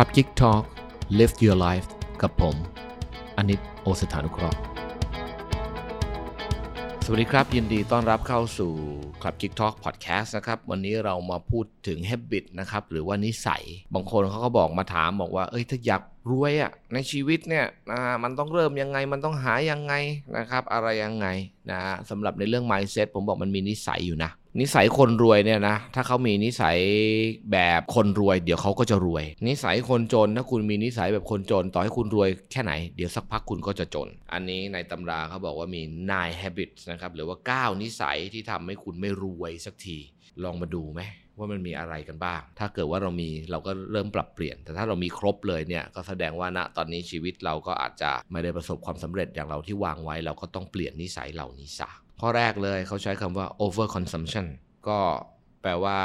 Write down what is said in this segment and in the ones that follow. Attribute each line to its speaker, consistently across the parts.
Speaker 1: ครับ Geek Talk Live Your Life กับผมอนิตโอสถานุเคราะห์ สวัสดีครับ ยินดีต้อนรับเข้าสู่คลับ Geek Talk Podcast นะครับ วันนี้เรามาพูดถึง habit นะครับ หรือว่านิสัย บางคนเขาก็บอกมาถามบอกว่า เอ้ย ถ้าอยากรวยอะในชีวิตเนี่ยนะมันต้องเริ่มยังไง มันต้องหายังไงนะครับ อะไรยังไงนะสำหรับในเรื่อง mindset ผมบอกมันมีนิสัยอยู่นะ นิสัยคนรวยเนี่ยนะ ถ้าเขามีนิสัยแบบคนรวย เดี๋ยวเขาก็จะรวย นิสัยคนจนถ้าคุณมีนิสัยแบบคนจน ต่อให้คุณรวยแค่ไหน เดี๋ยวสักพักคุณก็จะจน อันนี้ในตำราเขาบอกว่ามี nine habits นะครับ หรือว่า 9 นิสัยที่ทำให้คุณไม่รวยสักที ลองมาดูไหมว่ามันมีอะไรกันบ้าง ถ้าเกิดว่าเรามีเราก็เริ่มปรับเปลี่ยน แต่ถ้าเรามีครบเลยเนี่ย ก็แสดงว่าณตอนนี้ชีวิตเราก็อาจจะไม่ได้ประสบความสำเร็จอย่างเราที่วางไว้ เราก็ต้องเปลี่ยนนิสัยเหล่านี้ซะ ข้อแรกเลยเขาใช้คำว่า over consumption ก็แปลว่า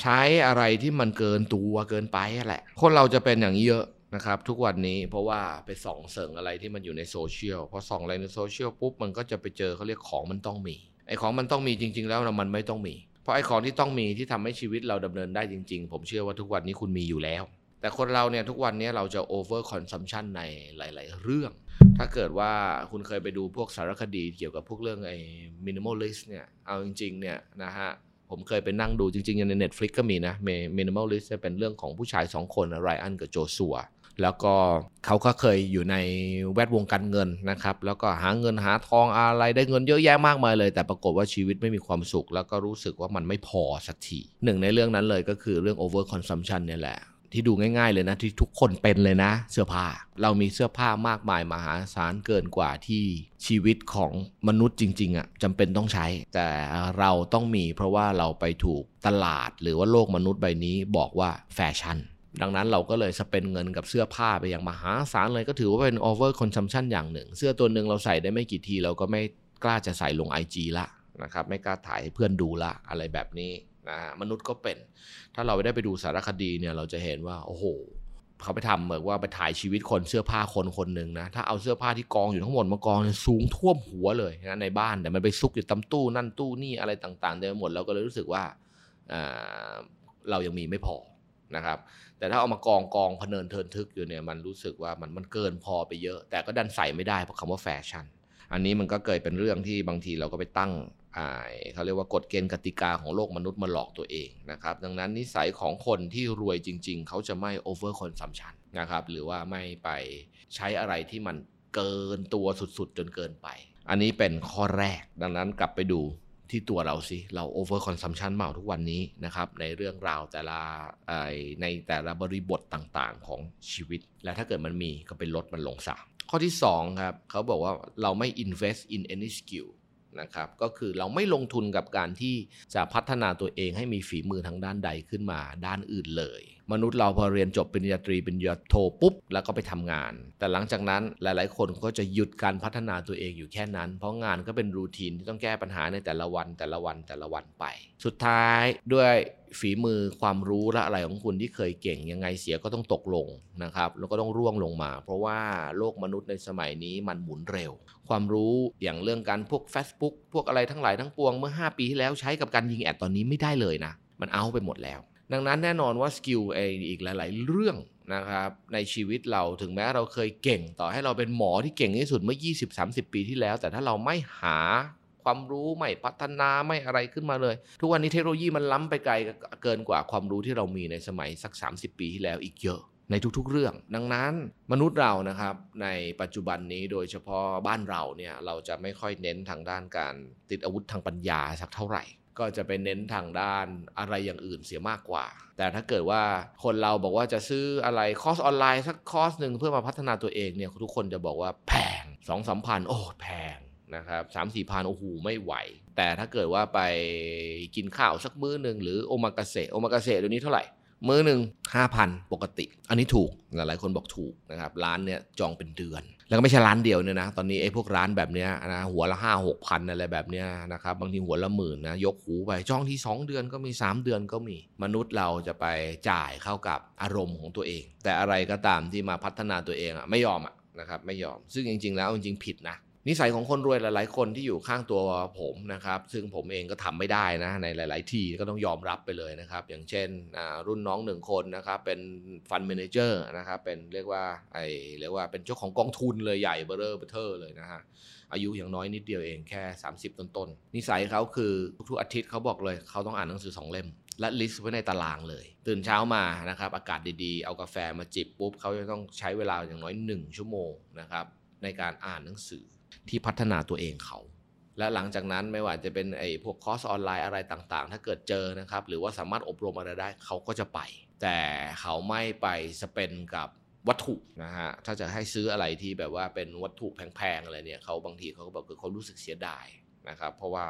Speaker 1: ใช้อะไรที่มันเกินตัวเกินไปแหละ คนเราจะเป็นอย่างนี้เยอะนะครับทุกวันนี้เพราะว่าไปส่องเสริงอะไรที่มันอยู่ในโซเชียลพอส่องอะไรในโซเชียลปุ๊บมันก็จะไปเจอเขาเรียกของมันต้องมีไอ้ของมันต้องมีจริง ๆ แล้วมันไม่ต้องมี เพราะไอ้ของที่ต้องมีที่ทำให้ชีวิตเราดำเนินได้จริง ๆ ผมเชื่อว่าทุกวันนี้คุณมีอยู่แล้ว แต่คนเราเนี่ยทุกวันนี้เราจะ over consumption ในหลาย ๆ เรื่อง ถ้าเกิดว่าคุณเคยไปดูพวกสารคดีเกี่ยวกับพวกเรื่องไอ้ minimalist เนี่ย เอาจริง ๆ เนี่ยนะฮะ ผมเคยไปนั่งดูจริง ๆ ใน Netflix ก็มีนะ minimalist เป็นเรื่องของผู้ชาย 2 คนไรอันกับโจซัวแล้วก็เขาก็เคยอยู่ในแวดวงการเงินนะครับ แล้วก็หาเงินหาทองอะไรได้เงินเยอะแยะมากมายเลย แต่ปรากฏว่าชีวิตไม่มีความสุข แล้วก็รู้สึกว่ามันไม่พอสักทีหนึ่งในเรื่องนั้นเลยก็คือเรื่อง over consumption เนี่ยแหละ ที่ดูง่าย ๆ เลยนะ ที่ทุกคนเป็นเลยนะ เสื้อผ้า เรามีเสื้อผ้ามากมายมหาศาลเกินกว่าที่ชีวิตของมนุษย์จริง ๆอะ่ะจำเป็นต้องใช้ แต่เราต้องมีเพราะว่าเราไปถูกตลาดหรือว่าโลกมนุษย์ใบนี้บอกว่าแฟชั่นดังนั้นเราก็เลยสเปนเงินกับเสื้อผ้าไปอย่างมหาศาลเลยก็ถือว่าเป็น over consumption อย่างหนึ่ง เสื้อตัวหนึ่งเราใส่ได้ไม่กี่ที เราก็ไม่กล้าจะใส่ลง IG ละนะครับไม่กล้าถ่ายให้เพื่อนดูละอะไรแบบนี้ นะมนุษย์ก็เป็น ถ้าเราไปได้ไปดูสารคดีเนี่ยเราจะเห็นว่าโอ้โหเขาไปทำเหมือนว่าไปถ่ายชีวิตคนเสื้อผ้าคนคนหนึ่งนะถ้าเอาเสื้อผ้าที่กองอยู่ทั้งหมดมากองสูงท่วมหัวเลยนะในบ้านแต่มันไปซุกอยู่ตำตู้นั่นตู้นี่อะไรต่างๆเต็มไปหมดเราก็เลยรู้สึกว่าเรายังมีไม่พอนะครับ แต่ถ้าเอามากองกองพเนินเทินทึกอยู่เนี่ยมันรู้สึกว่ามันมันเกินพอไปเยอะ แต่ก็ดันใส่ไม่ได้เพราะคำว่าแฟชั่น อันนี้มันก็เกิดเป็นเรื่องที่บางทีเราก็ไปตั้งเขาเรียกว่ากฎเกณฑ์กติกาของโลกมนุษย์มาหลอกตัวเองนะครับ ดังนั้นนิสัยของคนที่รวยจริง ๆ เขาจะไม่ over consumption นะครับ หรือว่าไม่ไปใช้อะไรที่มันเกินตัวสุดๆ จนเกินไป อันนี้เป็นข้อแรก ดังนั้นกลับไปดู ที่ตัวเราสิเรา over consumption เมาทุกวันนี้นะครับในเรื่องราวแต่ละในแต่ละบริบทต่างๆของชีวิต และถ้าเกิดมันมีก็ไปลดมันลงซะข้อที่2ครับเขาบอกว่าเราไม่ invest in any skill นะครับก็คือเราไม่ลงทุนกับการที่จะพัฒนาตัวเองให้มีฝีมือทางด้านใดขึ้นมาด้านอื่นเลย มนุษย์เราพอเรียนจบปริญญาตรีปริญญาโทปุ๊บ แล้วก็ไปทำงาน แต่หลังจากนั้นหลาย ๆ คนก็จะหยุดการพัฒนาตัวเองอยู่แค่นั้น เพราะงานก็เป็นรูทีนที่ต้องแก้ปัญหาในแต่ละวันแต่ละวันแต่ละวันไป สุดท้ายด้วยฝีมือความรู้และอะไรของคุณที่เคยเก่งยังไงเสียก็ต้องตกลงนะครับแล้วก็ต้องร่วงลงมา เพราะว่าโลกมนุษย์ในสมัยนี้มันหมุนเร็ว ความรู้อย่างเรื่องการพวก Facebook พวกอะไรทั้งหลายทั้งปวงเมื่อ 5 ปีที่แล้วใช้กับการยิงแอดตอนนี้ไม่ได้เลยนะ มันเอาไปหมดแล้ว ดังนั้นแน่นอนว่าสกิลเองอีกหลาย ๆ เรื่องนะครับในชีวิตเราถึงแม้เราเคยเก่งต่อให้เราเป็นหมอที่เก่งที่สุดเมื่อ 20-30 ปีที่แล้ว แต่ถ้าเราไม่หาความรู้ไม่พัฒนาไม่อะไรขึ้นมาเลย ทุกวันนี้เทคโนโลยีมันล้ำไปไกลเกินกว่าความรู้ที่เรามีในสมัยสัก 30 ปีที่แล้วอีกเยอะในทุกๆเรื่อง ดังนั้นมนุษย์เรานะครับในปัจจุบันนี้โดยเฉพาะบ้านเราเนี่ยเราจะไม่ค่อยเน้นทางด้านการติดอาวุธทางปัญญาสักเท่าไหร่ ก็จะไปเน้นทางด้านอะไรอย่างอื่นเสียมากกว่า แต่ถ้าเกิดว่าคนเราบอกว่าจะซื้ออะไรคอร์สออนไลน์สักคอร์สหนึ่งเพื่อมาพัฒนาตัวเองเนี่ยทุกคนจะบอกว่าแพงสองสามพันโอ้แพงนะครับสามสี่พันโอ้โหไม่ไหว แต่ถ้าเกิดว่าไปกินข้าวสักมื้อหนึ่งหรือโอมากาเสโอมากาเสเดี๋ยวนี้เท่าไหร่ มื้อหนึ่งห้าพันปกติ อันนี้ถูกหลายคนบอกถูกนะครับร้านเนี้ยจองเป็นเดือน แล้วก็ไม่ใช่ร้านเดียวเนี่ยนะ ตอนนี้ไอ้พวกร้านแบบเนี้ยนะหัวละห้าหกพันอะไรแบบเนี้ยนะครับบางทีหัวละหมื่นนะยกหูไปจองที่ 2 เดือนก็มี 3 เดือนก็มี มนุษย์เราจะไปจ่ายเข้ากับอารมณ์ของตัวเอง แต่อะไรก็ตามที่มาพัฒนาตัวเองอะไม่ยอมอะนะครับไม่ยอมซึ่งจริง ๆ แล้วจริงๆผิดนะ นิสัยของคนรวยหลาย ๆ คนที่อยู่ข้างตัวผมนะครับ ซึ่งผมเองก็ทำไม่ได้นะ ในหลาย ๆ ที่ก็ต้องยอมรับไปเลยนะครับ อย่างเช่นรุ่นน้องหนึ่งคนนะครับเป็นfund manager นะครับเป็นเรียกว่าไอเรียกว่าเป็นเจ้าของกองทุนเลยใหญ่เบอร์เรอร์เบอร์เลยนะฮะอายุอย่างน้อยนิดเดียวเองแค่ 30 ต้น ๆ นิสัยเขาคือทุกๆอาทิตย์เขาบอกเลยเขาต้องอ่านหนังสือ2เล่มและ list ไว้ในตารางเลย ตื่นเช้ามานะครับอากาศดีๆ เอากาแฟมาจิบปุ๊บเขาจะต้องใช้เวลาอย่างน้อย 1 ชั่วโมงนะครับในการอ่านหนังสือ ที่พัฒนาตัวเองเขา และหลังจากนั้นไม่ว่าจะเป็นไอ้พวกคอร์สออนไลน์อะไรต่างๆ ถ้าเกิดเจอนะครับ หรือว่าสามารถอบรมอะไรได้เขาก็จะไป แต่เขาไม่ไป spend กับวัตถุนะฮะ ถ้าจะให้ซื้ออะไรที่แบบว่าเป็นวัตถุแพงๆอะไรเนี่ยเขาบางทีเขาก็บอกคือเขารู้สึกเสียดายนะครับ เพราะว่า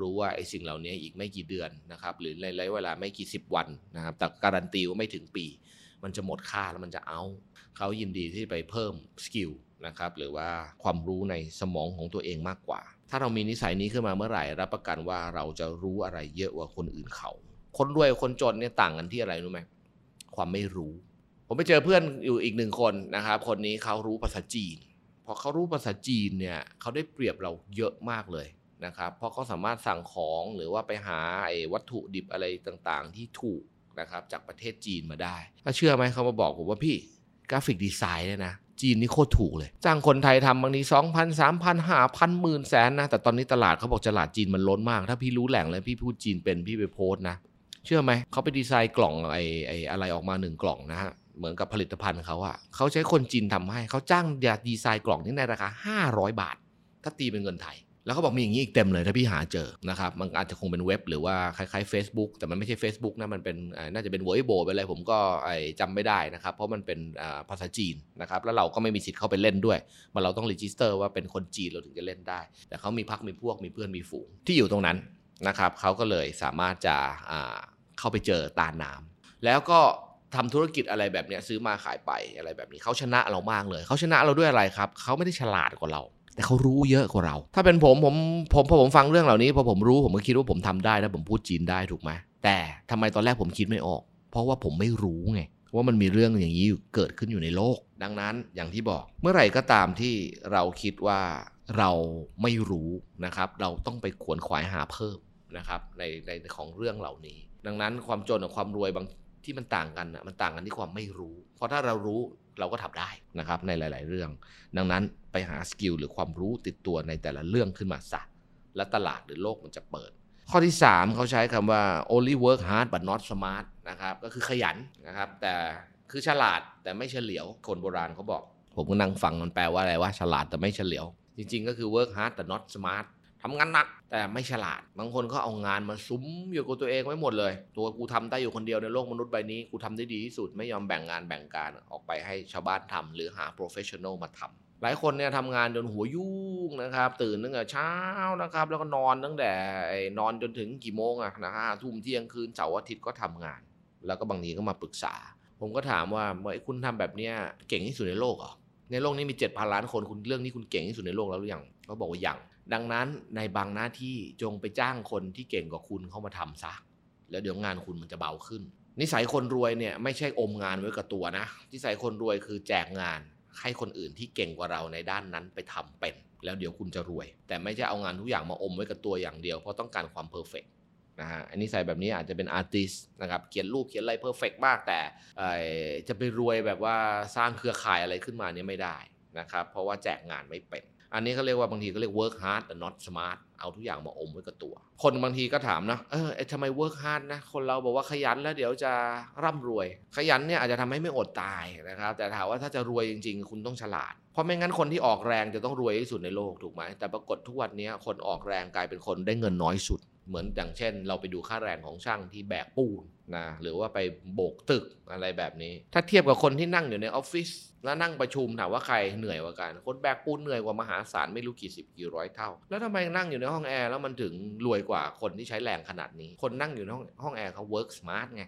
Speaker 1: รู้ว่าไอ้สิ่งเหล่านี้อีกไม่กี่เดือนนะครับ หรือในระยะเวลาไม่กี่สิบวันนะครับ แต่การันตีว่าไม่ถึงปี มันจะหมดค่าแล้วมันจะเอา เขายินดีที่ไปเพิ่ม skill นะครับหรือว่าความรู้ในสมองของตัวเองมากกว่า ถ้าเรามีนิสัยนี้ขึ้นมาเมื่อไหร่ รับประกันว่าเราจะรู้อะไรเยอะกว่าคนอื่นเขา คนรวยคนจนเนี่ยต่างกันที่อะไรรู้ไหมความไม่รู้ ผมไปเจอเพื่อนอยู่อีกหนึ่งคนนะครับ คนนี้เขารู้ภาษาจีนพอเขารู้ภาษาจีนเนี่ยเขาได้เปรียบเราเยอะมากเลยนะครับ เพราะเขาสามารถสั่งของหรือว่าไปหาไอ้วัตถุดิบอะไรต่างๆ ที่ถูกนะครับจากประเทศจีนมาได้ถ้าเชื่อไหมเขามาบอกผมว่าพี่กราฟิกดีไซน์เนี่ยนะ จีนนี่โคตรถูกเลย จ้างคนไทยทำบางทีสองพันสามพันห้าพันหมื่นแสนนะ แต่ตอนนี้ตลาดเขาบอกตลาดจีนมันล้นมาก ถ้าพี่รู้แหล่งเลยพี่พูดจีนเป็นพี่ไปโพสนะ เชื่อไหม เขาไปดีไซน์กล่องไอ้ไอ้อะไรออกมาหนึ่งกล่องนะฮะ เหมือนกับผลิตภัณฑ์เขาอะเขาใช้คนจีนทำให้ เขาจ้างยาดีไซน์กล่องนี้ในราคา500 บาท ถ้าตีเป็นเงินไทย แล้วเขาบอกมีอย่างนี้อีกเต็มเลยถ้าพี่หาเจอนะครับมันอาจจะคงเป็นเว็บหรือว่าคล้ายๆ Facebook แต่มันไม่ใช่ Facebook นะมันเป็นน่าจะเป็นเวอร์โบไปเลยผมก็จำไม่ได้นะครับ เพราะมันเป็นภาษาจีนนะครับแล้วเราก็ไม่มีสิทธิ์เข้าไปเล่นด้วยมันเราต้อง register ว่าเป็นคนจีนเราถึงจะเล่นได้ แต่เขามีพรรคมีพวกมีเพื่อนมีฝูงที่อยู่ตรงนั้นนะครับเขาก็เลยสามารถจะเข้าไปเจอตาน้ำแล้วก็ทำธุรกิจอะไรแบบนี้ซื้อมาขายไปอะไรแบบนี้เขาชนะเรามากเลย เขาชนะเราด้วยอะไรครับ เขาไม่ได้ฉลาดกว่าเรา แต่เขารู้เยอะกว่าเรา ถ้าเป็นผมผมผมพอผมฟังเรื่องเหล่านี้พอผมรู้ผมก็คิดว่าผมทำได้แล้วผมพูดจีนได้ถูกไหมแต่ทำไมตอนแรกผมคิดไม่ออก เพราะว่าผมไม่รู้ไงว่ามันมีเรื่องอย่างนี้เกิดขึ้นอยู่ในโลก ดังนั้นอย่างที่บอกเมื่อไหร่ก็ตามที่เราคิดว่าเราไม่รู้นะครับ เราต้องไปขวนขวายหาเพิ่มนะครับในในของเรื่องเหล่านี้ ดังนั้นความจนกับความรวยบาง ที่มันต่างกันนะมันต่างกันที่ความไม่รู้ เพราะถ้าเรารู้เราก็ทำได้นะครับในหลาย ๆ เรื่อง ดังนั้นไปหาสกิลหรือความรู้ติดตัวในแต่ละเรื่องขึ้นมาซะและตลาดหรือโลกมันจะเปิด ข้อที่ 3 เขาใช้คำว่า only work hard but not smart นะครับก็คือขยันนะครับ แต่คือฉลาดแต่ไม่เฉลียว คนโบราณเขาบอก ผมก็นั่งฟังมันแปลว่าอะไรว่าฉลาดแต่ไม่เฉลียว จริง ๆ ก็คือ work hard แต่ not smart ทำงานหนัก แต่ไม่ฉลาด บางคนก็เอางานมาสุมอยู่กับตัวเองไว้หมดเลย ตัวกูทำได้อยู่คนเดียวในโลกมนุษย์ใบนี้ กูทำได้ดีที่สุดไม่ยอมแบ่งงานแบ่งการออกไปให้ชาวบ้านทำหรือหา professional มาทำหลายคนเนี่ยทำงานจนหัวยุ่งนะครับ ตื่นตั้งแต่เช้านะครับ แล้วก็นอนตั้งแต่นอนจนถึงกี่โมงอะนะฮะทุ่มเที่ยงคืนเสาร์อาทิตย์ก็ทำงาน แล้วก็บางทีก็มาปรึกษา ผมก็ถามว่าเมื่อคุณทำแบบเนี้ยเก่งที่สุดในโลกเหรอในโลกนี้มีเจ็ดพันล้านคนคุณเรื่องนี้คุณเก่งที่สุดในโลกแล้วหรือยังเขาบอกว่ายัง ดังนั้นในบางหน้าที่จงไปจ้างคนที่เก่งกว่าคุณเข้ามาทำซะ แล้วเดี๋ยวงานคุณมันจะเบาขึ้น นิสัยคนรวยเนี่ยไม่ใช่อมงานไว้กับตัวนะ นิสัยคนรวยคือแจกงานให้คนอื่นที่เก่งกว่าเราในด้านนั้นไปทำเป็น แล้วเดี๋ยวคุณจะรวย แต่ไม่ใช่เอางานทุกอย่างมาอมไว้กับตัวอย่างเดียวเพราะต้องการความเพอร์เฟกนะฮะอันนี้ใส่แบบนี้อาจจะเป็นอาร์ติสนะครับเขียนรูปเขียนอะไรเพอร์เฟกมาก แต่จะไปรวยแบบว่าสร้างเครือข่ายอะไรขึ้นมาเนี่ยไม่ได้นะครับเพราะว่าแจกงานไม่เป็น อันนี้เขาเรียกว่าบางทีก็เรียก work hard แต่ not smart เอาทุกอย่างมาอมไว้กับตัว คนบางทีก็ถามนะ เออทำไม work hard นะ คนเราบอกว่าขยันแล้วเดี๋ยวจะร่ำรวย ขยันเนี่ยอาจจะทำให้ไม่อดตายนะครับ แต่ถามว่าถ้าจะรวยจริง ๆ คุณต้องฉลาด เพราะไม่งั้นคนที่ออกแรงจะต้องรวยที่สุดในโลกถูกไหม แต่ปรากฏทุกวันนี้คนออกแรงกลายเป็นคนได้เงินน้อยสุด เหมือนอย่างเช่น เราไปดูค่าแรงของช่างที่แบกปูนนะ หรือว่าไปโบกตึกอะไรแบบนี้ ถ้าเทียบกับคนที่นั่งอยู่ในออฟฟิศ แล้วนั่งประชุมถามว่าใครเหนื่อยกว่ากัน คนแบกปูนเหนื่อยกว่ามหาศาลไม่รู้กี่สิบกี่ร้อยเท่า แล้วทำไมนั่งอยู่ในห้องแอร์แล้วมันถึงรวยกว่าคนที่ใช้แรงขนาดนี้ คนนั่งอยู่ในห้องห้องแอร์เขา work smart ไง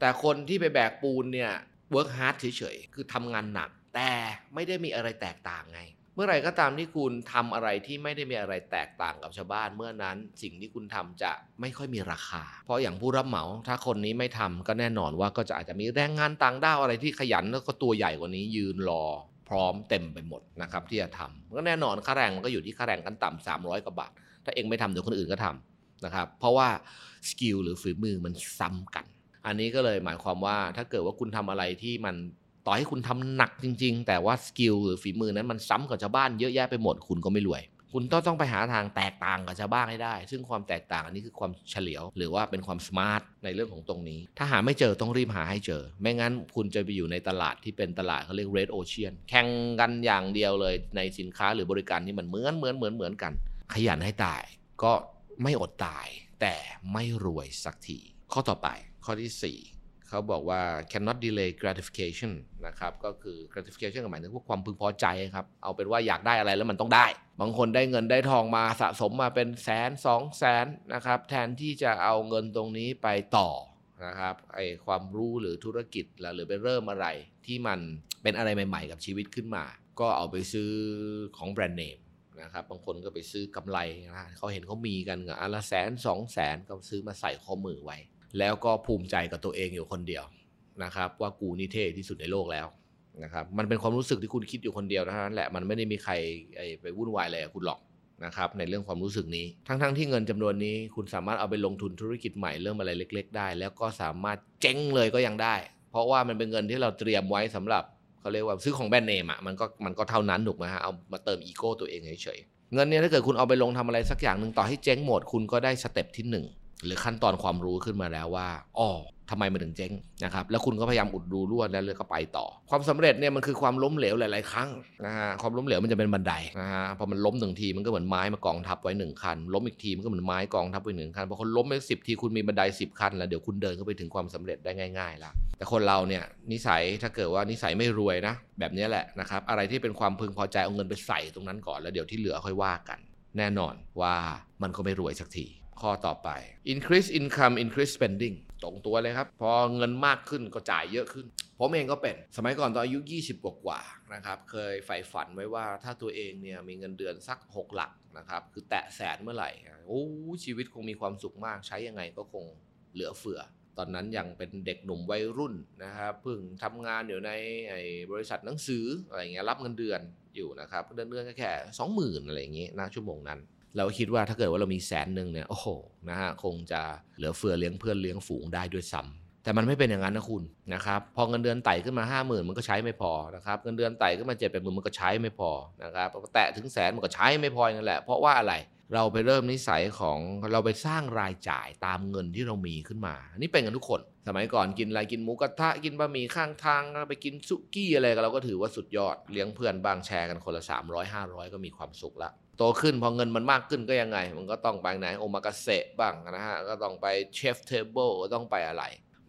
Speaker 1: แต่คนที่ไปแบกปูนเนี่ย work hard เฉยๆ คือทำงานหนัก แต่ไม่ได้มีอะไรแตกต่างไง เมื่อไหร่ก็ตามที่คุณทำอะไรที่ไม่ได้มีอะไรแตกต่างกับชาวบ้าน เมื่อนั้นสิ่งที่คุณทำจะไม่ค่อยมีราคา เพราะอย่างผู้รับเหมา ถ้าคนนี้ไม่ทำก็แน่นอนว่าก็จะอาจจะมีแรงงานต่างด้าวอะไรที่ขยันแล้วก็ตัวใหญ่กว่านี้ยืนรอพร้อมเต็มไปหมดนะครับที่จะทำก็แน่นอนค่าแรงมันก็อยู่ที่ค่าแรงขั้นต่ำ300กว่าบาท ถ้าเอ็งไม่ทำเดี๋ยวคนอื่นก็ทำนะครับ เพราะว่า skill หรือฝีมือมันซ้ำกัน อันนี้ก็เลยหมายความว่าถ้าเกิดว่าคุณทำอะไรที่มัน ต่อให้คุณทำหนักจริง ๆ แต่ว่า skill หรือฝีมือนั้นมันซ้ำกับชาวบ้านเยอะแยะไปหมดคุณก็ไม่รวย คุณต้องต้องไปหาทางแตกต่างกับชาวบ้านให้ได้ ซึ่งความแตกต่างอันนี้คือความเฉลียว หรือว่าเป็นความสมาร์ทในเรื่องของตรงนี้ ถ้าหาไม่เจอต้องรีบหาให้เจอ ไม่งั้นคุณจะไปอยู่ในตลาดที่เป็นตลาดเขาเรียก red ocean แข่งกันอย่างเดียวเลยในสินค้าหรือบริการที่มันเหมือนเหมือนเหมือนเหมือนกัน ขยันให้ตาย ก็ไม่อดตาย แต่ไม่รวยสักทีข้อต่อไปข้อที่ 4 เขาบอกว่า cannot delay gratification นะครับก็คือ gratification หมายถึงพวกความพึงพอใจครับ เอาเป็นว่าอยากได้อะไรแล้วมันต้องได้ บางคนได้เงินได้ทองมาสะสมมาเป็นแสนสองแสนนะครับ แทนที่จะเอาเงินตรงนี้ไปต่อนะครับไอความรู้หรือธุรกิจหรือไปเริ่มอะไร ที่มันเป็นอะไรใหม่ ๆ กับชีวิตขึ้นมา ก็เอาไปซื้อของแบรนด์เนมนะครับบางคนก็ไปซื้อกำไรนะเขาเห็นเขามีกันอันละแสนสองแสนก็ซื้อมาใส่ข้อมือไว้ แล้วก็ภูมิใจกับตัวเองอยู่คนเดียวนะครับ ว่ากูนี่เท่ที่สุดในโลกแล้วนะครับ มันเป็นความรู้สึกที่คุณคิดอยู่คนเดียวเท่านั้นแหละมันไม่ได้มีใครไปวุ่นวายอะไรกับคุณหรอกนะครับในเรื่องความรู้สึกนี้ ทั้งๆที่เงินจำนวนนี้ คุณสามารถเอาไปลงทุนธุรกิจใหม่เริ่มอะไรเล็ก ๆ ได้ แล้วก็สามารถเจ๊งเลยก็ยังได้ เพราะว่ามันเป็นเงินที่เราเตรียมไว้สำหรับเขาเรียกว่าซื้อของแบรนด์เนมอะมันก็มันก็เท่านั้นถูกไหมฮะเอามาเติมอีโก้ตัวเองเฉยๆเงินเนี่ยถ้าเกิดคุณเอาไปลงทำอะไรสักอย่างหนึ่งต่อให้เจ๊งหมดคุณก็ได้ step ที่1 หรือขั้นตอนความรู้ขึ้นมาแล้วว่าอ๋อทำไมมันถึงเจ๊งนะครับ แล้วคุณก็พยายามอุดรูรั่วแล้วเลยก็ไปต่อ ความสำเร็จเนี่ยมันคือความล้มเหลวหลาย ๆ ครั้งนะฮะความล้มเหลวมันจะเป็นบันไดนะฮะพอมันล้มหนึ่งทีมันก็เหมือนไม้มากองทับไว้หนึ่งคัน ล้มอีกทีมันก็เหมือนไม้กองทับไว้หนึ่งคันพอคนล้มไปสิบทีคุณมีบันไดสิบขั้นแล้วเดี๋ยวคุณเดินเข้าไปถึงความสำเร็จได้ง่ายๆละแต่คนเราเนี่ยนิสัยถ้าเกิดว่านิสัยไม่รวยนะ แบบนี้แหละนะครับอะไรที่เป็นความพึงพอใจเอาเงินไปใส่ตรงนั้นก่อนแล้วเดี๋ยวที่เหลือค่อยว่ากัน แน่นอนว่ามันก็ไม่รวยสักที ข้อต่อไป increase income increase spending ตรงตัวเลยครับ พอเงินมากขึ้นก็จ่ายเยอะขึ้น ผมเองก็เป็น สมัยก่อนตอนอายุ 20 กว่ากว่านะครับ เคยใฝ่ฝันไว้ว่าถ้าตัวเองเนี่ยมีเงินเดือนสัก 6 หลักนะครับ คือแตะแสนเมื่อไหร่ โอ้ ชีวิตคงมีความสุขมาก ใช้ยังไงก็คงเหลือเฟือ ตอนนั้นยังเป็นเด็กหนุ่มวัยรุ่นนะครับเพิ่งทำงานอยู่ในบริษัทหนังสืออะไรเงี้ย รับเงินเดือนอยู่นะครับ เดือนเดือนแค่สองหมื่นอะไรอย่างเงี้ยนะชั่วโมงนั้น เราคิดว่าถ้าเกิดว่าเรามีแสนหนึ่งเนี่ยโอ้โหนะฮะคงจะเหลือเฟือเลี้ยงเพื่อนเลี้ยงฝูงได้ด้วยซ้ำแต่มันไม่เป็นอย่างนั้นนะคุณนะครับพอเงินเดือนไต่ขึ้นมา 5 0,000 มันก็ใช้ไม่พอนะครับเงินเดือนไต่ขึ้นมาเจ็ดแปดหมื่นมันก็ใช้ไม่พอนะครับแตะถึงแสนมันก็ใช้ไม่พอนั่นแหละเพราะว่าอะไรเราไปเริ่มนิสัยของเราไปสร้างรายจ่ายตามเงินที่เรามีขึ้นมานี่เป็นกันทุกคน สมัยก่อนกินอะไรกินหมูกระทะกินบะหมี่ข้างทางไปกินสุกี้อะไรก็เราก็ถือว่าสุดยอดเลี้ยงเพื่อนบ้างแชร์กันคนละ 300 500 ก็มีความสุขละ โตขึ้นพอเงินมันมากขึ้นก็ยังไง มันก็ต้องไปไหนโอมากาเสะบ้างนะฮะ ก็ต้องไป chef's table ต้องไปอะไร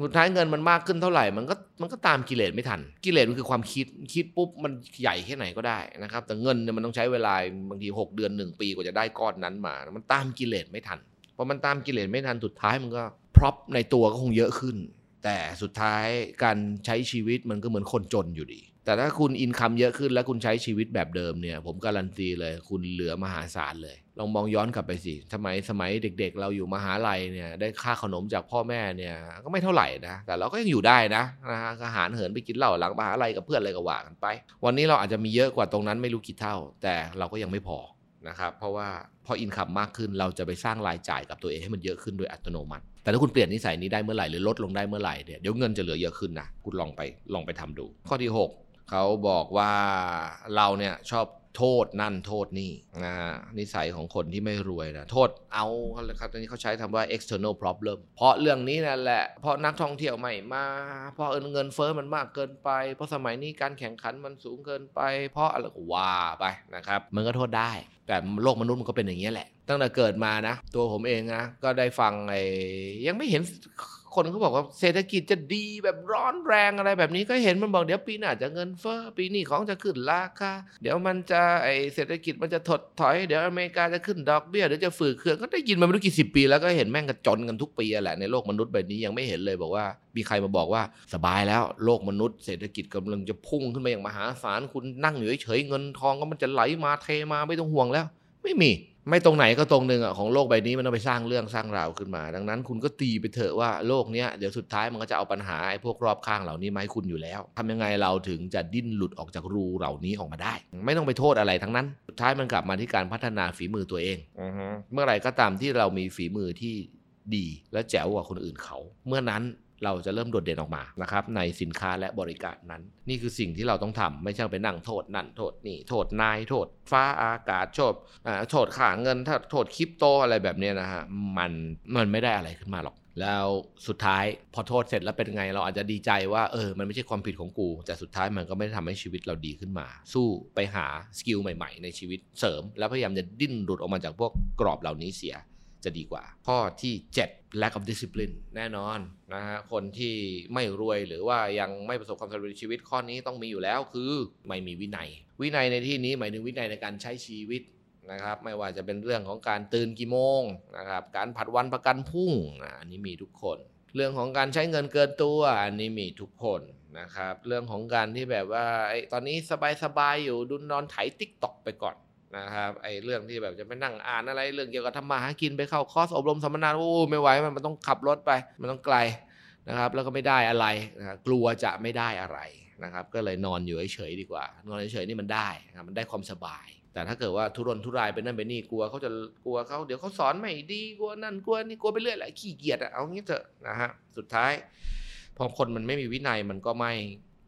Speaker 1: สุดท้ายเงินมันมากขึ้นเท่าไหร่ มันก็มันก็ตามกิเลสไม่ทัน กิเลสมันคือความคิดคิดปุ๊บมันใหญ่แค่ไหนก็ได้นะครับ แต่เงินเนี่ยมันต้องใช้เวลาบางที 6 เดือน 1 ปีกว่าจะได้ก้อนนั้นมา มันตามกิเลสไม่ทันพอมันตามกิเลสไม่ทันสุดท้ายมันก็พร็อพในตัวก็คงเยอะขึ้น แต่สุดท้ายการใช้ชีวิตมันก็เหมือนคนจนอยู่ดี แต่ถ้าคุณอินคัมเยอะขึ้นแล้วคุณใช้ชีวิตแบบเดิมเนี่ย ผมการันตีเลย คุณเหลือมหาศาลเลย ลองมองย้อนกลับไปสิทำไมสมัยเด็ก ๆ เราอยู่มหาลัยเนี่ย ได้ค่าขนมจากพ่อแม่เนี่ย ก็ไม่เท่าไหร่นะ แต่เราก็ยังอยู่ได้นะนะฮะอาหารเหินไปกินเหล้าหลังมหาลัยกับเพื่อนอะไรก็ว่ากันไป วันนี้เราอาจจะมีเยอะกว่าตรงนั้นไม่รู้กี่เท่า แต่เราก็ยังไม่พอนะครับ เพราะว่าพออินคัมมากขึ้นเราจะไปสร้างรายจ่ายกับตัวเองให้มันเยอะขึ้นโดยอัตโนมัติ แต่ถ้าคุณเปลี่ยนนิสัยนี้ได้เมื่อไหร่หรือลดลงได้เมื่อไหร่เนี่ยเดี๋ยวเงินจะเหลือเยอะขึ้นนะคุณลองไปลองไปทำดู ข้อที่ 6 เขาบอกว่าเราเนี่ยชอบโทษนั่นโทษนี่นะนิสัยของคนที่ไม่รวยนะโทษเอาครับตอนนี้เขาใช้คำว่า external problem เพราะเรื่องนี้นั่นแหละ เพราะนักท่องเที่ยวใหม่มาเพราะเงินเฟ้อมันมากเกินไป เพราะสมัยนี้การแข่งขันมันสูงเกินไป เพราะอะไรก็ว่าไปนะครับมันก็โทษได้ แต่โลกมนุษย์มันก็เป็นอย่างนี้แหละ ตั้งแต่เกิดมานะ ตัวผมเองนะก็ได้ฟังไอ้ยังไม่เห็น คนเขาบอกว่าเศรษฐกิจจะดีแบบร้อนแรงอะไรแบบนี้ก็เห็นมันบอกเดี๋ยวปีหน้าจะเงินเฟ้อปีนี้ของจะขึ้นราคาเดี๋ยวมันจะไอเศรษฐกิจมันจะถดถอยเดี๋ยวอเมริกาจะขึ้นดอกเบี้ยเดี๋ยวจะฝืดเครื่องก็ได้ยินมาไม่รู้กี่สิบปีแล้วก็เห็นแม่งกระจนกันทุกปีแหละในโลกมนุษย์แบบนี้ยังไม่เห็นเลยบอกว่ามีใครมาบอกว่าสบายแล้วโลกมนุษย์เศรษฐกิจกำลังจะพุ่งขึ้นมาอย่างมหาศาลคุณนั่งอยู่เฉยเงินทองก็มันจะไหลมาเทมาไม่ต้องห่วงแล้ว ไม่มี ไม่ตรงไหนก็ตรงหนึ่งอะของโลกใบนี้มันต้องไปสร้างเรื่องสร้างราวขึ้นมา ดังนั้นคุณก็ตีไปเถอะว่าโลกเนี้ยเดี๋ยวสุดท้ายมันก็จะเอาปัญหาไอ้พวกรอบข้างเหล่านี้มาให้คุณอยู่แล้วทำยังไงเราถึงจะดิ้นหลุดออกจากรูเหล่านี้ออกมาได้ ไม่ต้องไปโทษอะไรทั้งนั้น สุดท้ายมันกลับมาที่การพัฒนาฝีมือตัวเองเมื่อไหร่ก็ตามที่เรามีฝีมือที่ดีและแจ๋วกว่าคนอื่นเขา เมื่อนั้น เราจะเริ่มโดดเด่นออกมานะครับในสินค้าและบริการนั้น นี่คือสิ่งที่เราต้องทำไม่ใช่ไปนั่งโทษนั่นโทษนี่โทษนายโทษ ฟ้าอากาศโทษโทษค่าเงินถ้าโทษคริปโตอะไรแบบนี้นะฮะมันมันไม่ได้อะไรขึ้นมาหรอกแล้วสุดท้ายพอโทษเสร็จแล้วเป็นไง เราอาจจะดีใจว่าเออมันไม่ใช่ความผิดของกู แต่สุดท้ายมันก็ไม่ได้ทำให้ชีวิตเราดีขึ้นมา สู้ไปหา skill ใหม่ ๆ ในชีวิตเสริม แล้วพยายามจะดิ้นหลุดออกมาจากพวกกรอบเหล่านี้เสีย จะดีกว่า ข้อที่ 7 lack of discipline แน่นอนนะฮะคนที่ไม่รวยหรือว่ายังไม่ประสบความสำเร็จในชีวิตข้อนี้ต้องมีอยู่แล้วคือไม่มีวินัย วินัยในที่นี้หมายถึงวินัยในการใช้ชีวิตนะครับไม่ว่าจะเป็นเรื่องของการตื่นกี่โมงนะครับการผัดวันประกันพรุ่งอันนี้มีทุกคน เรื่องของการใช้เงินเกินตัวอันนี้มีทุกคนนะครับเรื่องของการที่แบบว่าไอ้ตอนนี้สบายๆอยู่ดูนอนไถ TikTok ไปก่อน นะครับไอ้เรื่องที่แบบจะไปนั่งอ่านอะไร เรื่องเกี่ยวกับทำมาหากินไปเข้าคอร์สอบรมสัมมนาโอ้ไม่ไหวมันมันต้องขับรถไป มันต้องไกลนะครับ แล้วก็ไม่ได้อะไรนะกลัวจะไม่ได้อะไรนะครับ ก็เลยนอนอยู่เฉยๆดีกว่า นอนเฉยๆนี่มันได้นะมันได้ความสบาย แต่ถ้าเกิดว่าทุรนทุรายไปนั่นไปนี่กลัวเขาจะกลัวเขาเดี๋ยวเขาสอนไม่ดีกลัวนั่นกลัวนี่กลัวไปเรื่อยแหละขี้เกียจอะเอางี้เถอะนะฮะสุดท้ายพอคนมันไม่มีวินัยมันก็ไม่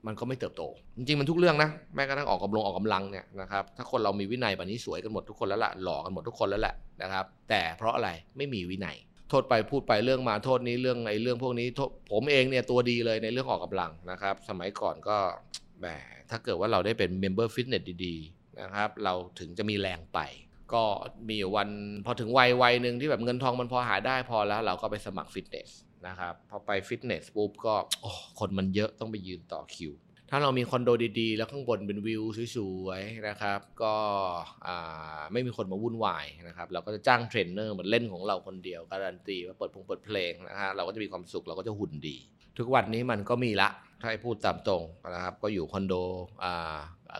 Speaker 1: มันก็ไม่เติบโต จริงๆมันทุกเรื่องนะ แม้กระทั่งออกกำลังออกกำลังเนี่ยนะครับ ถ้าคนเรามีวินัยแบบนี้สวยกันหมดทุกคนแล้วละหล่อกันหมดทุกคนแล้วแหละนะครับ แต่เพราะอะไรไม่มีวินัย โทษไปพูดไปเรื่องมาโทษนี้เรื่องไอ้เรื่องพวกนี้ผมเองเนี่ยตัวดีเลยในเรื่องออกกำลังนะครับ สมัยก่อนก็แหมถ้าเกิดว่าเราได้เป็น member ฟิตเนสดีๆนะครับ เราถึงจะมีแรงไป ก็มีวันพอถึงวัยวัยหนึ่งที่แบบเงินทองมันพอหาได้พอแล้ว เราก็ไปสมัครฟิตเนส นะครับพอไปฟิตเนสปุ๊บก็คนมันเยอะต้องไปยืนต่อคิว ถ้าเรามีคอนโดดีๆ แล้วข้างบนเป็นวิวสวยๆนะครับ ก็ไม่มีคนมาวุ่นวายนะครับ เราก็จะจ้างเทรนเนอร์มาเล่นของเราคนเดียวการันตีว่าเปิดพงเปิดเพลงนะฮะเราก็จะมีความสุขเราก็จะหุ่นดี ทุกวันนี้มันก็มีละถ้าให้พูดตามตรงนะครับ ก็อยู่คอนโด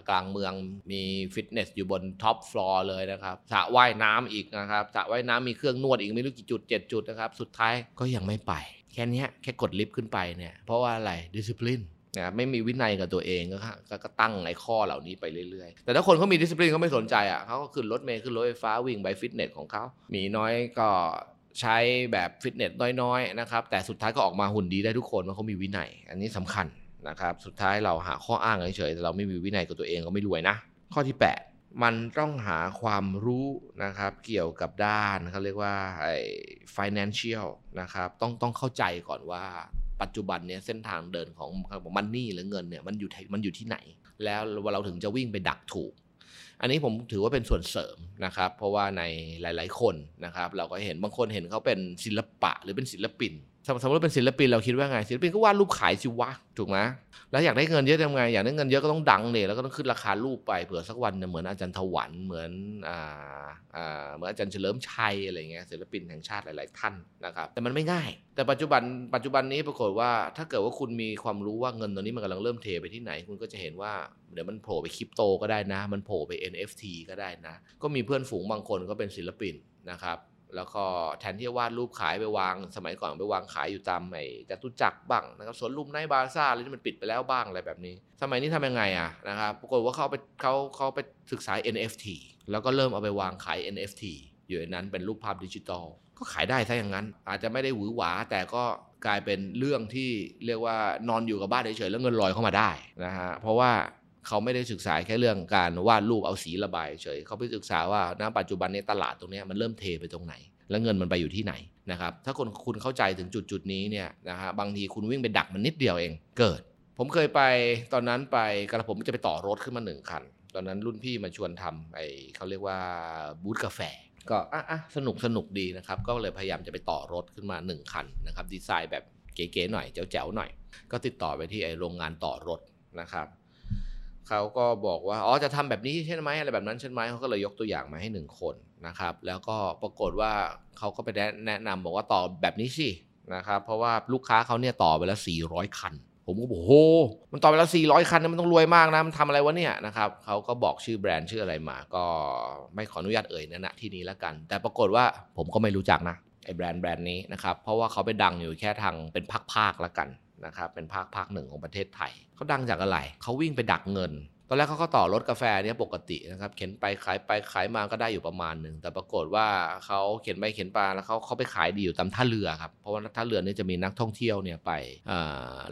Speaker 1: กลางเมืองมีฟิตเนสอยู่บน top floor เลยนะครับสระว่ายน้ำอีกนะครับสระว่ายน้ำมีเครื่องนวดอีกไม่รู้กี่จุด 7 จุดนะครับ สุดท้ายก็ยังไม่ไป แค่นี้แค่กดลิฟต์ขึ้นไปเนี่ยเพราะว่าอะไรดิสซิ p ลินนะไม่มีวินัยกับตัวเองก็ก็ตั้งไอ้ข้อเหล่านี้ไปเรื่อยๆ แต่ถ้าคนเขามี discipline เขาไม่สนใจอะเขาก็ขึ้นรถเมล์ขึ้นรถไฟฟ้าวิ่งไปฟิตเนสของเขามีน้อยก็ ใช้แบบฟิตเนสน้อยๆนะครับแต่สุดท้ายก็ออกมาหุ่นดีได้ทุกคนเพราะเขามีวินัย อันนี้สำคัญนะครับสุดท้ายเราหาข้ออ้างเฉยๆแต่เราไม่มีวินัยกับตัวเองก็ไม่รวยนะ ข้อที่ 8 มันต้องหาความรู้นะครับเกี่ยวกับด้านเขาเรียกว่าไอ้ financial นะครับต้องต้องเข้าใจก่อนว่าปัจจุบันเนี่ยเส้นทางเดินของมันนี่หรือเงินเนี่ยมันอยู่มันอยู่ที่ไหน แล้วเราถึงจะวิ่งไปดักถูก อันนี้ผมถือว่าเป็นส่วนเสริมนะครับ เพราะว่าในหลาย ๆ คนนะครับ เราก็เห็นบางคนเห็นเขาเป็นศิลปะหรือเป็นศิลปิน สมมติเป็นศิลปินเราคิดว่าไงศิลปินก็วาดรูปขายสิวะถูกไหมแล้วอยากได้เงินเยอะทำไงอยากได้เงินเยอะก็ต้องดังเนี่ยแล้วก็ต้องขึ้นราคารูปไปเผื่อสักวันเหมือนอาจารย์ถวันเหมือนอ่าอ่าเหมือนอาจารย์เฉลิมชัยอะไรเงี้ยศิลปินแห่งชาติหลาย ๆ ท่านนะครับแต่มันไม่ง่าย แต่ปัจจุบันปัจจุบันนี้ปรากฏว่า ถ้าเกิดว่าคุณมีความรู้ว่าเงินตัวนี้มันกำลังเริ่มเทไปที่ไหน คุณก็จะเห็นว่าเดี๋ยวมันโผล่ไปคริปโตก็ได้นะ มันโผล่ไป NFT ก็ได้นะ ก็มีเพื่อนฝูงบางคนก็เป็นศิลปินนะครับ แล้วก็แทนที่จะวาดรูปขายไปวาง สมัยก่อนไปวางขายอยู่ตามไอ้จตุจักรบ้างนะครับสวนลุมไนบาซ่าอะไรที่มันปิดไปแล้วบ้างอะไรแบบนี้ สมัยนี้ทำยังไงอะนะครับปรากฏว่าเขาไปเขาเขาไปศึกษา NFT แล้วก็เริ่มเอาไปวางขาย NFT อยู่ในนั้นเป็นรูปภาพดิจิตอลก็ขายได้ซะอย่างนั้น อาจจะไม่ได้หวือหวา แต่ก็กลายเป็นเรื่องที่เรียกว่านอนอยู่กับบ้านเฉยๆแล้วเงินลอยเข้ามาได้นะฮะเพราะว่า เขาไม่ได้ศึกษาแค่เรื่องการวาดรูปเอาสีระบายเฉยเขาไปศึกษาว่าณปัจจุบันในตลาดตรงนี้มันเริ่มเทไปตรงไหน แล้วเงินมันไปอยู่ที่ไหนนะครับถ้าคนคุณเข้าใจถึงจุดจุดนี้เนี่ยนะฮะบางทีคุณวิ่งไปดักมันนิดเดียวเองเกิด ผมเคยไปตอนนั้นไปกระผมจะไปต่อรถขึ้นมาหนึ่งคัน ตอนนั้นรุ่นพี่มาชวนทำไอเขาเรียกว่าบูธกาแฟก็อะสนุกสนุกดีนะครับ ก็เลยพยายามจะไปต่อรถขึ้นมา 1 คันนะครับดีไซน์แบบเก๋ๆหน่อยแจ๋วๆหน่อย ก็ติดต่อไปที่ไอโรงงานต่อรถนะครับ เขาก็บอกว่าอ๋อจะทำแบบนี้ใช่ไหมอะไรแบบนั้นใช่ไหมเขาก็เลยยกตัวอย่างมาให้หนึ่งคนนะครับ แล้วก็ปรากฏว่าเขาก็ไปแนะนำบอกว่าต่อแบบนี้สินะครับ เพราะว่าลูกค้าเขาเนี่ยต่อไปแล้ว 400 คัน ผมก็บอกโหมันต่อไปแล้ว 400 คันมันต้องรวยมากนะมันทำอะไรวะเนี่ยนะครับเขาก็บอกชื่อแบรนด์ชื่ออะไรมา ก็ไม่ขออนุญาตเอ่ยนะณที่นี้แล้วกัน แต่ปรากฏว่าผมก็ไม่รู้จักนะไอ้แบรนด์แบรนด์นี้นะครับเพราะว่าเขาไปดังอยู่แค่ทางเป็นภาคๆแล้วกัน นะครับเป็นภาคภาคหนึ่งของประเทศไทยเขาดังจากอะไรเขาวิ่งไปดักเงิน ตอนแรกเขาก็ต่อรถกาแฟเนี่ยปกตินะครับเข็นไปขายไปขายมาก็ได้อยู่ประมาณหนึ่งแต่ปรากฏว่าเขาเข็นไปเข็นไปแล้วเขาเขาไปขายดีอยู่ตามท่าเรือครับเพราะว่าท่าเรือนี่จะมีนักท่องเที่ยวเนี่ยไป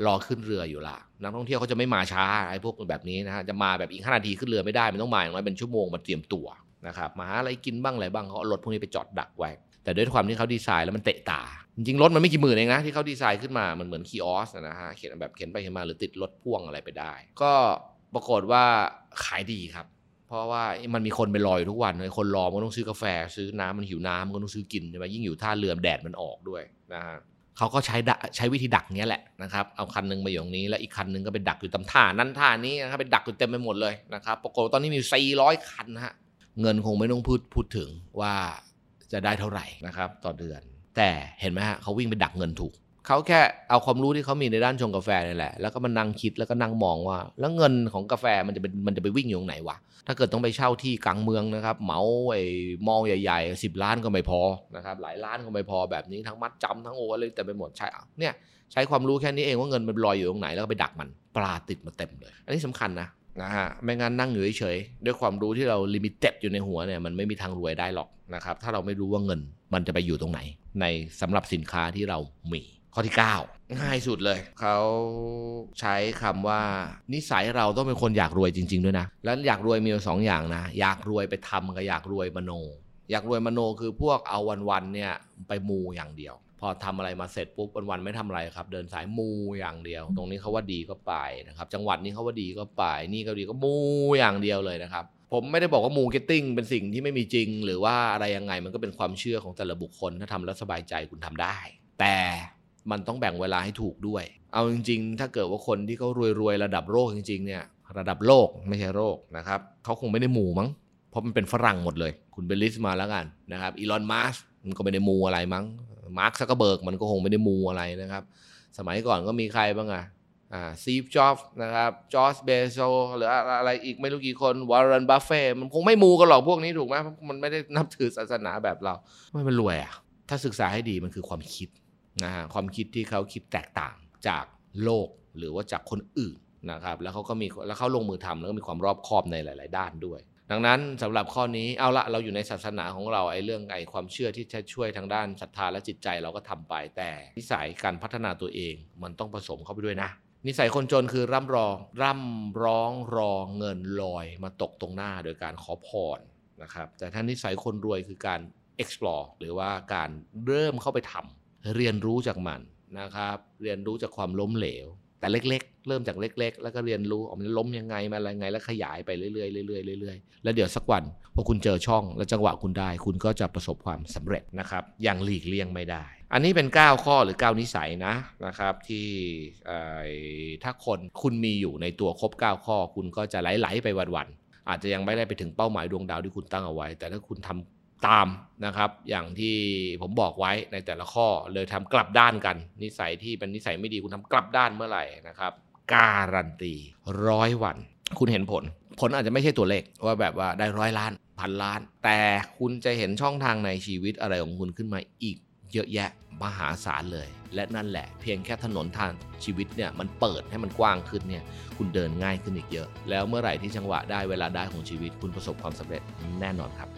Speaker 1: รอขึ้นเรืออยู่ละนักท่องเที่ยวเขาจะไม่มาช้าไอ้พวกแบบนี้นะฮะจะมาแบบอีกห้านาทีขึ้นเรือไม่ได้มันต้องมาอย่างน้อยเป็นชั่วโมงมาเตรียมตัวนะครับมาหาอะไรกินบ้างอะไรบ้างเขาเอารถพวกนี้ไปจอดดักไว้ แต่ด้วยความที่เขาดีไซน์แล้วมันเตะตา จริงรถมันไม่กี่หมื่นเองนะ ที่เขาดีไซน์ขึ้นมามันเหมือนคีออสนะฮะเขียนแบบเขียนไปเขียนมาหรือติดรถพ่วงอะไรไปได้ ก็ปรากฏว่าขายดีครับ เพราะว่ามันมีคนไปรออยู่ทุกวันเลยคนรอมันต้องซื้อกาแฟ ซื้อน้ำมันหิวน้ำมันก็ต้องซื้อกินใช่ไหมยิ่งอยู่ท่าเรือแดดมันออกด้วยนะฮะเขาก็ใช้ใช้วิธีดักเนี้ยแหละนะครับเอาคันนึงมาอยู่ตรงนี้แล้วอีกคันนึงก็ไปดักอยู่ตำท่านั้นท่านี้นะครับไปดักอยู่เต็มไปหมดเลยนะครับปรากฏตอนนี้มี400คันฮะเงินคงไม่ต้องพูดพูดถึงว่า จะได้เท่าไหร่นะครับต่อเดือน แต่เห็นไหมฮะเขาวิ่งไปดักเงินถูกเขาแค่เอาความรู้ที่เขามีในด้านชงกาแฟนี่แหละ แล้วก็มานั่งคิดแล้วก็นั่งมองว่า แล้วเงินของกาแฟมันจะเป็นมันจะไปวิ่งอยู่ตรงไหนวะ ถ้าเกิดต้องไปเช่าที่กลางเมืองนะครับ เหมาไอ้ mall ใหญ่ๆสิบล้านก็ไม่พอนะครับ หลายล้านก็ไม่พอแบบนี้ทั้งมัดจำทั้งโออะไรแต่ไปหมดใช่เนี่ยใช้ความรู้แค่นี้เองว่าเงินมันลอยอยู่ตรงไหนแล้วก็ไปดักมันปลาติดมาเต็มเลย อันนี้สำคัญนะ นะฮะไม่งั้นนั่งอยู่เฉยๆด้วยความรู้ที่เรา limited อยู่ในหัวเนี่ยมันไม่มีทางรวยได้หรอกนะครับถ้าเราไม่รู้ว่าเงินมันจะไปอยู่ตรงไหน ในสำหรับสินค้าที่เรามีข้อที่ 9 ง่ายสุดเลย เขาใช้คำว่านิสัยเราต้องเป็นคนอยากรวยจริง ๆ ด้วยนะ แล้วอยากรวยมีอยู่สองอย่างนะ อยากรวยไปทำกับอยากรวยมโน อยากรวยมโนคือพวกเอาวันๆเนี่ยไปมูอย่างเดียว อทำอะไรมาเสร็จปุ๊บวันๆไม่ทำอะไรครับ เดินสายมูอย่างเดียว ตรงนี้เขาว่าดีก็ไปนะครับ จังหวัดนี้เขาว่าดีก็ไป นี่ก็ดีก็มูอย่างเดียวเลยนะครับผมไม่ได้บอกว่ามูเก็ตติ้งเป็นสิ่งที่ไม่มีจริง หรือว่าอะไรยังไงมันก็เป็นความเชื่อของแต่ละบุคคลถ้าทำแล้วสบายใจคุณทำได้ แต่มันต้องแบ่งเวลาให้ถูกด้วย เอาจริง ๆ ถ้าเกิดว่าคนที่เขารวยๆระดับโลกจริงๆเนี่ยระดับโลกไม่ใช่โลกนะครับเขาคงไม่ได้หมู่มั้งเพราะมันเป็นฝรั่งหมดเลย คุณไป list มาแล้วกันนะครับ Elon Musk มันก็ไม่ได้มูอะไรมั้ง Mark Zuckerberg มันก็คงไม่ได้มูอะไรนะครับ สมัยก่อนก็มีใครบ้างอะอ่า Steve Jobs นะครับ Jeff Bezos หรืออะไรอีกไม่รู้กี่คน Warren Buffett มันคงไม่มูกันหรอกพวกนี้ถูกไหมมันไม่ได้นับถือศาสนาแบบเราไม่มันรวยอะถ้าศึกษาให้ดีมันคือความคิดนะฮะความคิดที่เขาคิดแตกต่างจากโลกหรือว่าจากคนอื่นนะครับแล้วเขาก็มีแล้วเขาลงมือทำแล้วก็มีความรอบคอบในหลาย ๆ ด้านด้วย ดังนั้นสำหรับข้อนี้เอาละเราอยู่ในศาสนาของเราไอ้เรื่องไอ้ความเชื่อที่จะช่วยทางด้านศรัทธาและจิตใจเราก็ทำไปแต่นิสัยการพัฒนาตัวเองมันต้องผสมเข้าไปด้วยนะ นิสัยคนจนคือร่ำรองร่ำร้องรอเงินลอยมาตกตรงหน้าโดยการขอพรนะครับแต่ถ้านิสัยคนรวยคือการ explore หรือว่าการเริ่มเข้าไปทำเรียนรู้จากมันนะครับ เรียนรู้จากความล้มเหลว แต่เล็ก ๆ เริ่มจากเล็ก ๆ แล้วก็เรียนรู้ออกมันล้มยังไงมาอะไรไง แล้วขยายไปเรื่อยๆเรื่อยๆเรื่อยๆแล้วเดี๋ยวสักวันพอคุณเจอช่องและจังหวะคุณได้ คุณก็จะประสบความสำเร็จนะครับอย่างหลีกเลี่ยงไม่ได้ อันนี้เป็น 9 ข้อหรือ 9 นิสัยนะนะครับที่ถ้าคนคุณมีอยู่ในตัวครบ 9 ข้อ คุณก็จะไหลๆไปวันๆอาจจะยังไม่ได้ไปถึงเป้าหมายดวงดาวที่คุณตั้งเอาไว้ แต่ถ้าคุณทำ ตามนะครับ อย่างที่ผมบอกไว้ในแต่ละข้อเลยทำกลับด้านกัน นิสัยที่เป็นนิสัยไม่ดีคุณทำกลับด้านเมื่อไหร่นะครับ การันตีร้อยวัน คุณเห็นผล ผลอาจจะไม่ใช่ตัวเลขว่าแบบว่าได้ร้อยล้านพันล้าน แต่คุณจะเห็นช่องทางในชีวิตอะไรของคุณขึ้นมาอีกเยอะแยะมหาศาลเลย และนั่นแหละ เพียงแค่ถนนทางชีวิตเนี่ยมันเปิดให้มันกว้างขึ้นเนี่ยคุณเดินง่ายขึ้นอีกเยอะ แล้วเมื่อไหร่ที่จังหวะได้เวลาได้ของชีวิตคุณประสบความสำเร็จแน่นอนครับ